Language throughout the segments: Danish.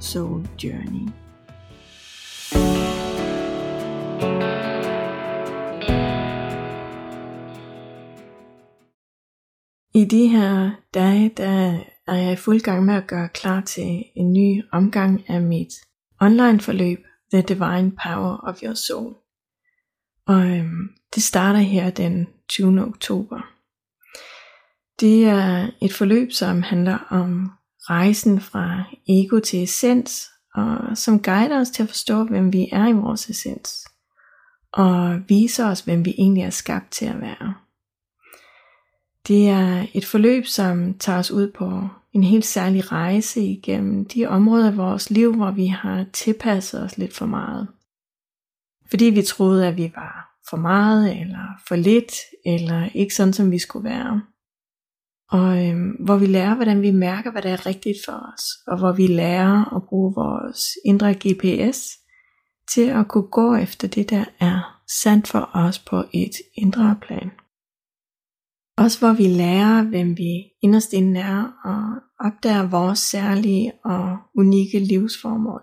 Soul Journey. I de her dage, der er jeg i fuld gang med at gøre klar til en ny omgang af mit online forløb, The Divine Power of Your Soul. Og øhm, det starter her den 20. oktober. Det er et forløb, som handler om rejsen fra ego til essens, og som guider os til at forstå, hvem vi er i vores essens, og viser os, hvem vi egentlig er skabt til at være. Det er et forløb, som tager os ud på en helt særlig rejse igennem de områder af vores liv, hvor vi har tilpasset os lidt for meget. Fordi vi troede, at vi var for meget, eller for lidt, eller ikke sådan, som vi skulle være og øhm, hvor vi lærer, hvordan vi mærker, hvad der er rigtigt for os, og hvor vi lærer at bruge vores indre GPS til at kunne gå efter det, der er sandt for os på et indre plan. Også hvor vi lærer, hvem vi inderst inde er, og opdager vores særlige og unikke livsformål.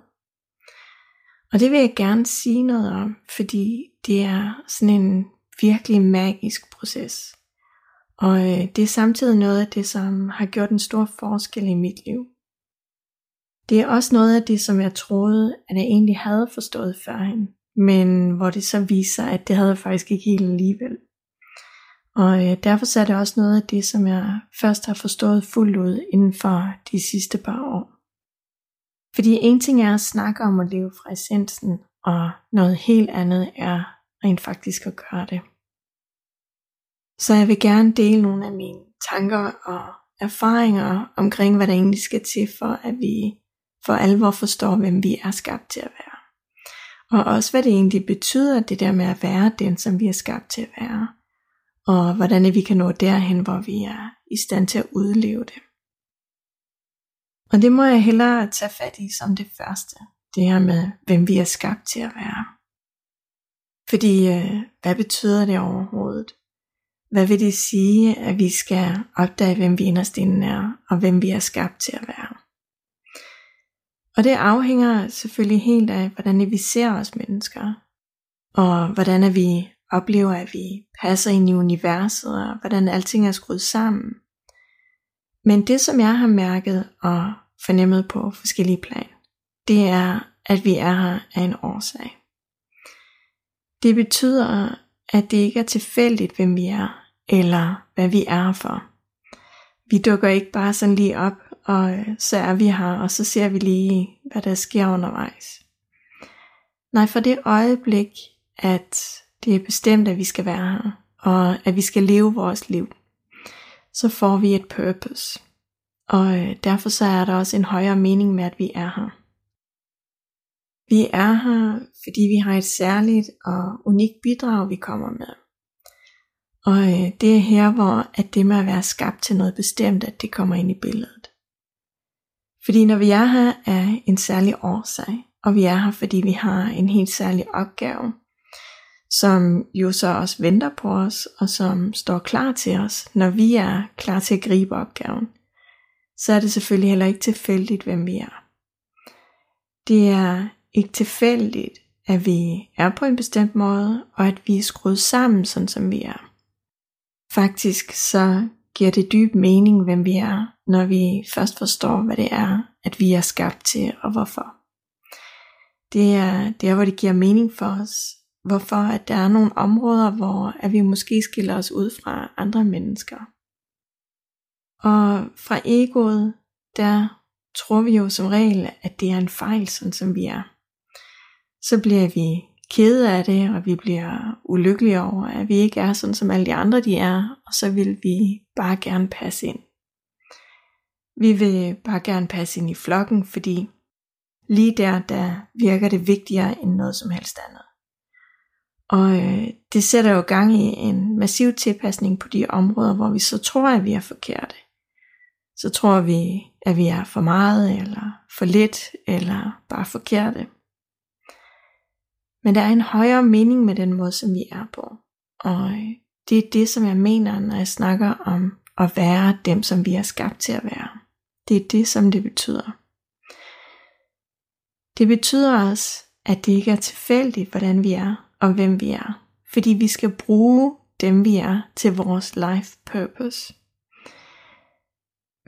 Og det vil jeg gerne sige noget om, fordi det er sådan en virkelig magisk proces. Og øh, det er samtidig noget af det, som har gjort en stor forskel i mit liv. Det er også noget af det, som jeg troede, at jeg egentlig havde forstået førhen, men hvor det så viser, at det havde jeg faktisk ikke helt alligevel. Og øh, derfor er det også noget af det, som jeg først har forstået fuldt ud inden for de sidste par år. Fordi en ting er at snakke om at leve fra essensen, og noget helt andet er rent faktisk at gøre det. Så jeg vil gerne dele nogle af mine tanker og erfaringer omkring, hvad der egentlig skal til for, at vi for alvor forstår, hvem vi er skabt til at være. Og også hvad det egentlig betyder, det der med at være den, som vi er skabt til at være. Og hvordan vi kan nå derhen, hvor vi er i stand til at udleve det. Og det må jeg hellere tage fat i som det første. Det her med, hvem vi er skabt til at være. Fordi, øh, hvad betyder det overhovedet? Hvad vil det sige, at vi skal opdage, hvem vi inderst inde er, og hvem vi er skabt til at være? Og det afhænger selvfølgelig helt af, hvordan vi ser os mennesker, og hvordan vi oplever, at vi passer ind i universet, og hvordan alting er skruet sammen. Men det, som jeg har mærket og fornemmet på forskellige plan, det er, at vi er her af en årsag. Det betyder, at det ikke er tilfældigt, hvem vi er, eller hvad vi er for. Vi dukker ikke bare sådan lige op, og øh, så er vi her, og så ser vi lige, hvad der sker undervejs. Nej, for det øjeblik, at det er bestemt, at vi skal være her, og at vi skal leve vores liv, så får vi et purpose. Og øh, derfor så er der også en højere mening med, at vi er her. Vi er her, fordi vi har et særligt og unikt bidrag, vi kommer med. Og øh, det er her, hvor at det med at være skabt til noget bestemt, at det kommer ind i billedet. Fordi når vi er her er en særlig årsag, og vi er her, fordi vi har en helt særlig opgave, som jo så også venter på os, og som står klar til os, når vi er klar til at gribe opgaven, så er det selvfølgelig heller ikke tilfældigt, hvem vi er. Det er ikke tilfældigt, at vi er på en bestemt måde, og at vi er skruet sammen, sådan som vi er. Faktisk så giver det dyb mening, hvem vi er, når vi først forstår, hvad det er, at vi er skabt til, og hvorfor. Det er der, hvor det giver mening for os, hvorfor at der er nogle områder, hvor at vi måske skiller os ud fra andre mennesker. Og fra egoet, der tror vi jo som regel, at det er en fejl, sådan som vi er. Så bliver vi kede af det, og vi bliver ulykkelige over, at vi ikke er sådan, som alle de andre de er, og så vil vi bare gerne passe ind. Vi vil bare gerne passe ind i flokken, fordi lige der, der virker det vigtigere end noget som helst andet. Og øh, det sætter jo gang i en massiv tilpasning på de områder, hvor vi så tror, at vi er forkerte. Så tror vi, at vi er for meget, eller for lidt, eller bare forkerte. Men der er en højere mening med den måde, som vi er på. Og øh, det er det, som jeg mener, når jeg snakker om at være dem, som vi er skabt til at være. Det er det, som det betyder. Det betyder også, at det ikke er tilfældigt, hvordan vi er og hvem vi er. Fordi vi skal bruge dem, vi er, til vores life purpose.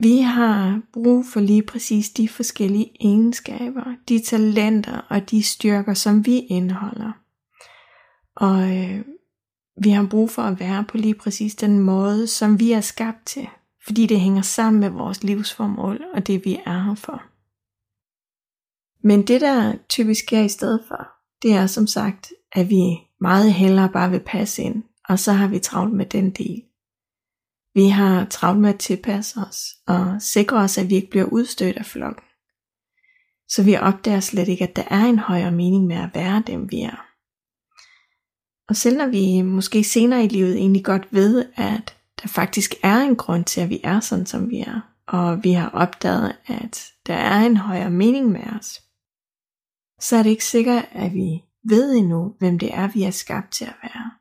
Vi har brug for lige præcis de forskellige egenskaber, de talenter og de styrker, som vi indeholder. Og øh, vi har brug for at være på lige præcis den måde, som vi er skabt til, fordi det hænger sammen med vores livsformål og det vi er her for. Men det der typisk sker i stedet for, det er som sagt, at vi meget hellere bare vil passe ind, og så har vi travlt med den del. Vi har travlt med at tilpasse os og sikre os, at vi ikke bliver udstødt af flokken. Så vi opdager slet ikke, at der er en højere mening med at være dem, vi er. Og selv når vi måske senere i livet egentlig godt ved, at der faktisk er en grund til, at vi er sådan, som vi er, og vi har opdaget, at der er en højere mening med os, så er det ikke sikkert, at vi ved endnu, hvem det er, vi er skabt til at være.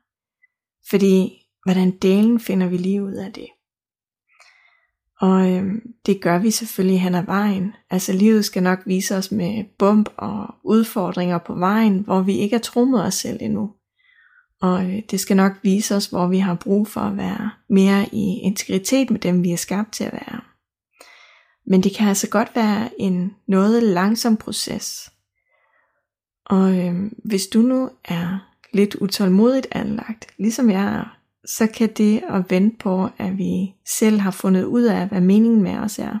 Fordi, hvordan delen finder vi lige ud af det? Og øhm, det gør vi selvfølgelig hen ad vejen. Altså livet skal nok vise os med bump og udfordringer på vejen, hvor vi ikke er tro mod os selv endnu. Og øh, det skal nok vise os, hvor vi har brug for at være mere i integritet med dem, vi er skabt til at være. Men det kan altså godt være en noget langsom proces. Og øh, hvis du nu er lidt utålmodigt anlagt, ligesom jeg er, så kan det at vente på, at vi selv har fundet ud af, hvad meningen med os er,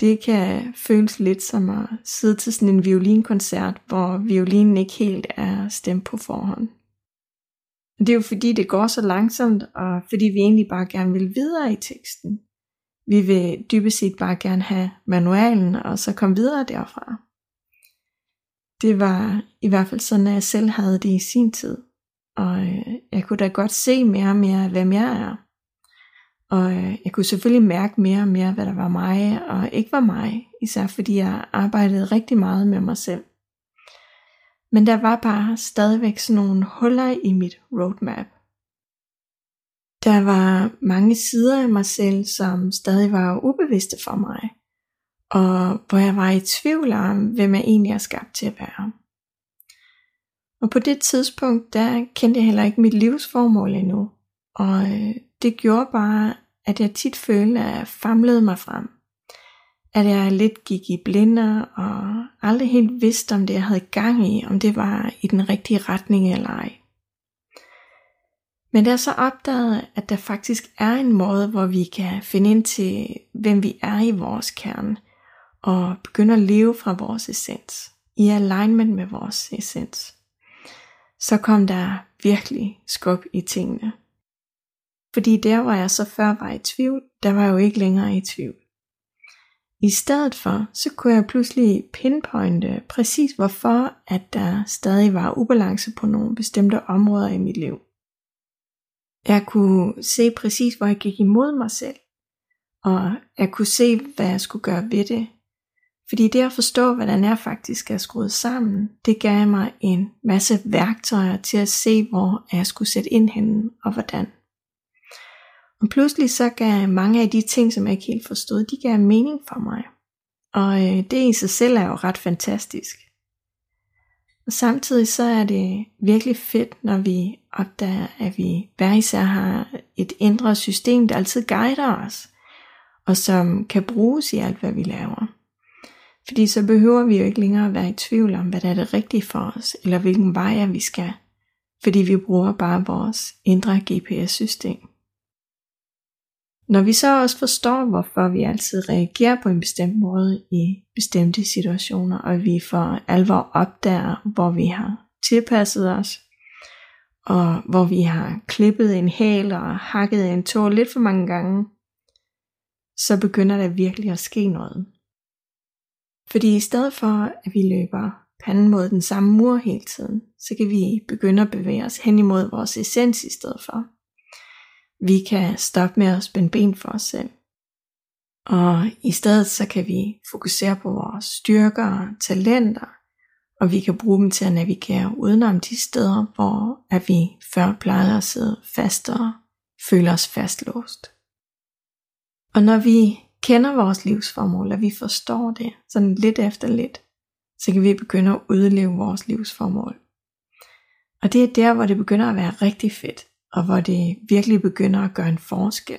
det kan føles lidt som at sidde til sådan en violinkoncert, hvor violinen ikke helt er stemt på forhånd. Det er jo fordi, det går så langsomt, og fordi vi egentlig bare gerne vil videre i teksten. Vi vil dybest set bare gerne have manualen, og så komme videre derfra. Det var i hvert fald sådan, at jeg selv havde det i sin tid. Og øh, jeg kunne da godt se mere og mere, hvem jeg er. Og øh, jeg kunne selvfølgelig mærke mere og mere, hvad der var mig og ikke var mig. Især fordi jeg arbejdede rigtig meget med mig selv. Men der var bare stadigvæk sådan nogle huller i mit roadmap. Der var mange sider af mig selv, som stadig var ubevidste for mig, og hvor jeg var i tvivl om, hvem jeg egentlig er skabt til at være. Og på det tidspunkt, der kendte jeg heller ikke mit livsformål endnu, og øh, det gjorde bare, at jeg tit følte, at jeg famlede mig frem at jeg lidt gik i blinde og aldrig helt vidste, om det jeg havde gang i, om det var i den rigtige retning eller ej. Men da jeg så opdagede, at der faktisk er en måde, hvor vi kan finde ind til, hvem vi er i vores kerne, og begynde at leve fra vores essens, i alignment med vores essens, så kom der virkelig skub i tingene. Fordi der, hvor jeg så før var i tvivl, der var jeg jo ikke længere i tvivl. I stedet for, så kunne jeg pludselig pinpointe præcis hvorfor, at der stadig var ubalance på nogle bestemte områder i mit liv. Jeg kunne se præcis, hvor jeg gik imod mig selv, og jeg kunne se, hvad jeg skulle gøre ved det. Fordi det at forstå, hvordan jeg faktisk er skruet sammen, det gav mig en masse værktøjer til at se, hvor jeg skulle sætte ind henne og hvordan. Og pludselig så gav mange af de ting, som jeg ikke helt forstod, de gav mening for mig. Og øh, det i sig selv er jo ret fantastisk. Og samtidig så er det virkelig fedt, når vi opdager, at vi hver især har et indre system, der altid guider os, og som kan bruges i alt, hvad vi laver. Fordi så behøver vi jo ikke længere at være i tvivl om, hvad der er det rigtige for os, eller hvilken vej vi skal, fordi vi bruger bare vores indre GPS-system. Når vi så også forstår, hvorfor vi altid reagerer på en bestemt måde i bestemte situationer, og vi for alvor opdager, hvor vi har tilpasset os, og hvor vi har klippet en hæl og hakket en tå lidt for mange gange, så begynder der virkelig at ske noget. Fordi i stedet for, at vi løber panden mod den samme mur hele tiden, så kan vi begynde at bevæge os hen imod vores essens i stedet for. Vi kan stoppe med at spænde ben for os selv. Og i stedet så kan vi fokusere på vores styrker og talenter, og vi kan bruge dem til at navigere udenom de steder, hvor at vi før plejede at sidde fast og føle os fastlåst. Og når vi kender vores livsformål, og vi forstår det sådan lidt efter lidt, så kan vi begynde at udleve vores livsformål. Og det er der, hvor det begynder at være rigtig fedt, og hvor det virkelig begynder at gøre en forskel.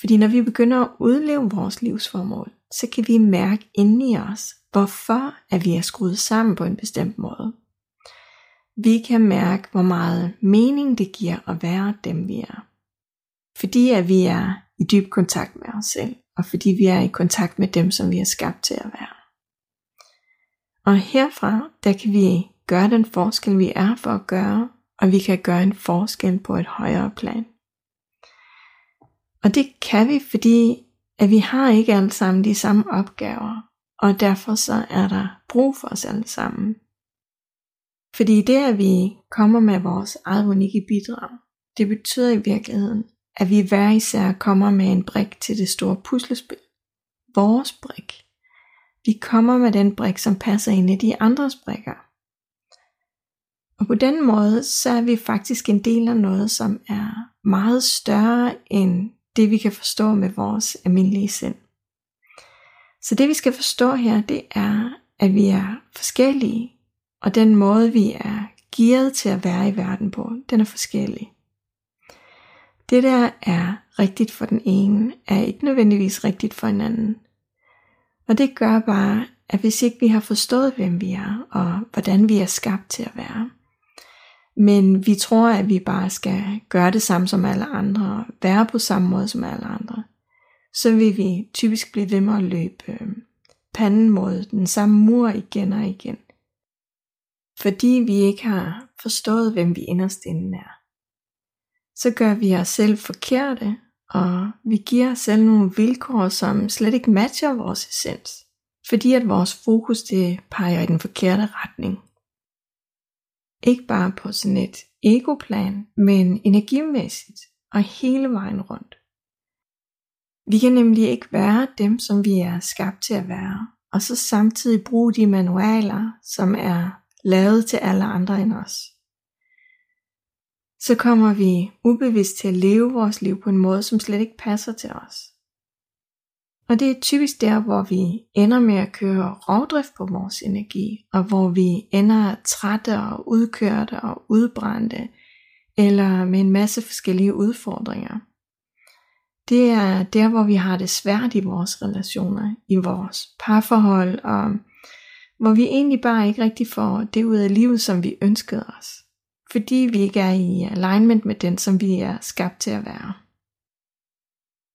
Fordi når vi begynder at udleve vores livsformål, så kan vi mærke inde i os, hvorfor at vi er skruet sammen på en bestemt måde. Vi kan mærke, hvor meget mening det giver at være dem vi er. Fordi at vi er i dyb kontakt med os selv, og fordi vi er i kontakt med dem, som vi er skabt til at være. Og herfra, der kan vi gøre den forskel, vi er for at gøre, og vi kan gøre en forskel på et højere plan. Og det kan vi, fordi at vi har ikke alle sammen de samme opgaver, og derfor så er der brug for os alle sammen. Fordi det, at vi kommer med vores eget unikke bidrag, det betyder i virkeligheden, at vi hver især kommer med en brik til det store puslespil. Vores brik. Vi kommer med den brik, som passer ind i de andres brikker. Og på den måde, så er vi faktisk en del af noget, som er meget større end det, vi kan forstå med vores almindelige sind. Så det vi skal forstå her, det er, at vi er forskellige, og den måde vi er gearet til at være i verden på, den er forskellig. Det der er rigtigt for den ene, er ikke nødvendigvis rigtigt for en anden. Og det gør bare, at hvis ikke vi har forstået, hvem vi er, og hvordan vi er skabt til at være, men vi tror, at vi bare skal gøre det samme som alle andre, og være på samme måde som alle andre, så vil vi typisk blive ved med at løbe øh, panden mod den samme mur igen og igen. Fordi vi ikke har forstået, hvem vi inderst inde er så gør vi os selv forkerte, og vi giver os selv nogle vilkår, som slet ikke matcher vores essens, fordi at vores fokus det peger i den forkerte retning. Ikke bare på sådan et egoplan, men energimæssigt og hele vejen rundt. Vi kan nemlig ikke være dem, som vi er skabt til at være, og så samtidig bruge de manualer, som er lavet til alle andre end os så kommer vi ubevidst til at leve vores liv på en måde, som slet ikke passer til os. Og det er typisk der, hvor vi ender med at køre rovdrift på vores energi, og hvor vi ender trætte og udkørte og udbrændte, eller med en masse forskellige udfordringer. Det er der, hvor vi har det svært i vores relationer, i vores parforhold, og hvor vi egentlig bare ikke rigtig får det ud af livet, som vi ønskede os fordi vi ikke er i alignment med den, som vi er skabt til at være.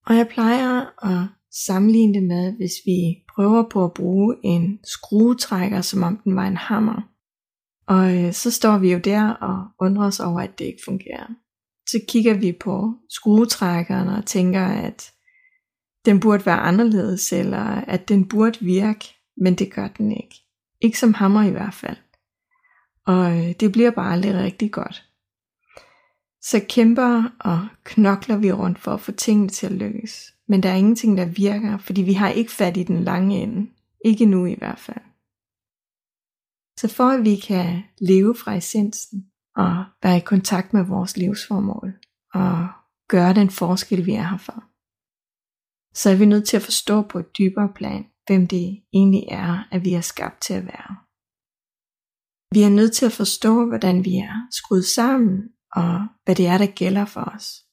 Og jeg plejer at sammenligne det med, hvis vi prøver på at bruge en skruetrækker, som om den var en hammer. Og øh, så står vi jo der og undrer os over, at det ikke fungerer. Så kigger vi på skruetrækkeren og tænker, at den burde være anderledes, eller at den burde virke, men det gør den ikke. Ikke som hammer i hvert fald. Og øh, det bliver bare aldrig rigtig godt. Så kæmper og knokler vi rundt for at få tingene til at lykkes. Men der er ingenting, der virker, fordi vi har ikke fat i den lange ende. Ikke nu i hvert fald. Så for at vi kan leve fra essensen og være i kontakt med vores livsformål og gøre den forskel, vi er her for, så er vi nødt til at forstå på et dybere plan, hvem det egentlig er, at vi er skabt til at være. Vi er nødt til at forstå, hvordan vi er skruet sammen, og hvad det er, der gælder for os.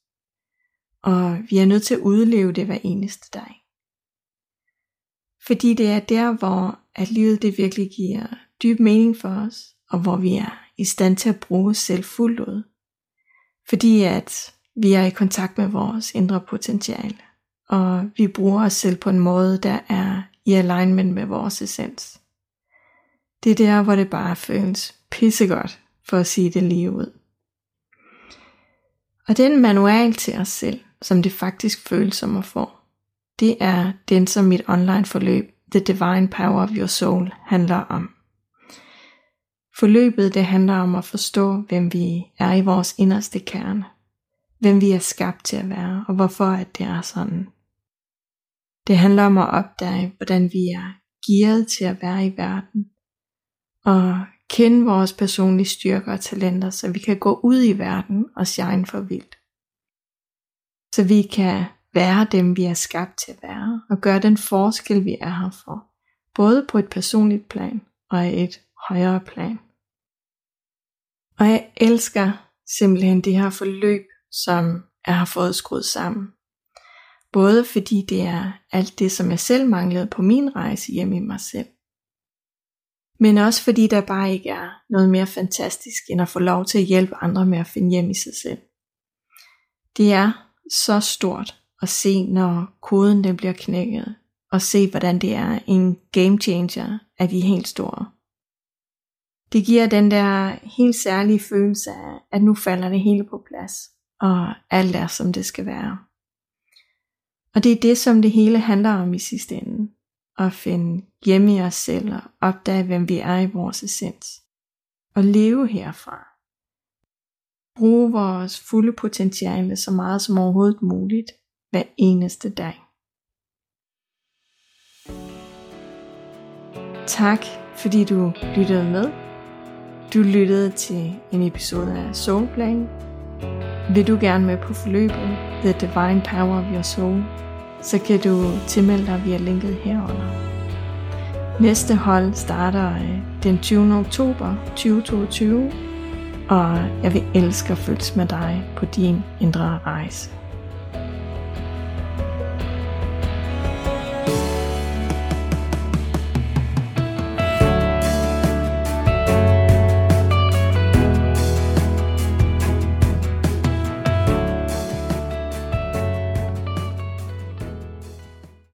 Og vi er nødt til at udleve det hver eneste dag. Fordi det er der, hvor at livet det virkelig giver dyb mening for os, og hvor vi er i stand til at bruge os selv fuldt ud. Fordi at vi er i kontakt med vores indre potentiale, og vi bruger os selv på en måde, der er i alignment med vores essens. Det er der, hvor det bare føles pissegodt, for at sige det lige ud. Og den manual til os selv, som det faktisk føles som at få, det er den, som mit online forløb The Divine Power of Your Soul handler om. Forløbet det handler om at forstå, hvem vi er i vores inderste kerne. Hvem vi er skabt til at være, og hvorfor at det er sådan. Det handler om at opdage, hvordan vi er gearet til at være i verden. Og kende vores personlige styrker og talenter, så vi kan gå ud i verden og shine for vildt. Så vi kan være dem, vi er skabt til at være, og gøre den forskel, vi er her for. Både på et personligt plan og et højere plan. Og jeg elsker simpelthen det her forløb, som jeg har fået skruet sammen. Både fordi det er alt det, som jeg selv manglede på min rejse hjem i mig selv. Men også fordi der bare ikke er noget mere fantastisk, end at få lov til at hjælpe andre med at finde hjem i sig selv. Det er så stort at se, når koden den bliver knækket, og se, hvordan det er en game changer af de helt store. Det giver den der helt særlige følelse af, at nu falder det hele på plads, og alt er som det skal være. Og det er det, som det hele handler om i sidste ende. At finde hjemme i os selv og opdage, hvem vi er i vores essens. Og leve herfra. Bruge vores fulde potentiale så meget som overhovedet muligt hver eneste dag. Tak fordi du lyttede med. Du lyttede til en episode af Soulplan. Vil du gerne med på forløbet The Divine Power of Your Soul, så kan du tilmelde dig via linket herunder. Næste hold starter øh, den 20. oktober 2022, og jeg vil elske at følges med dig på din indre rejse.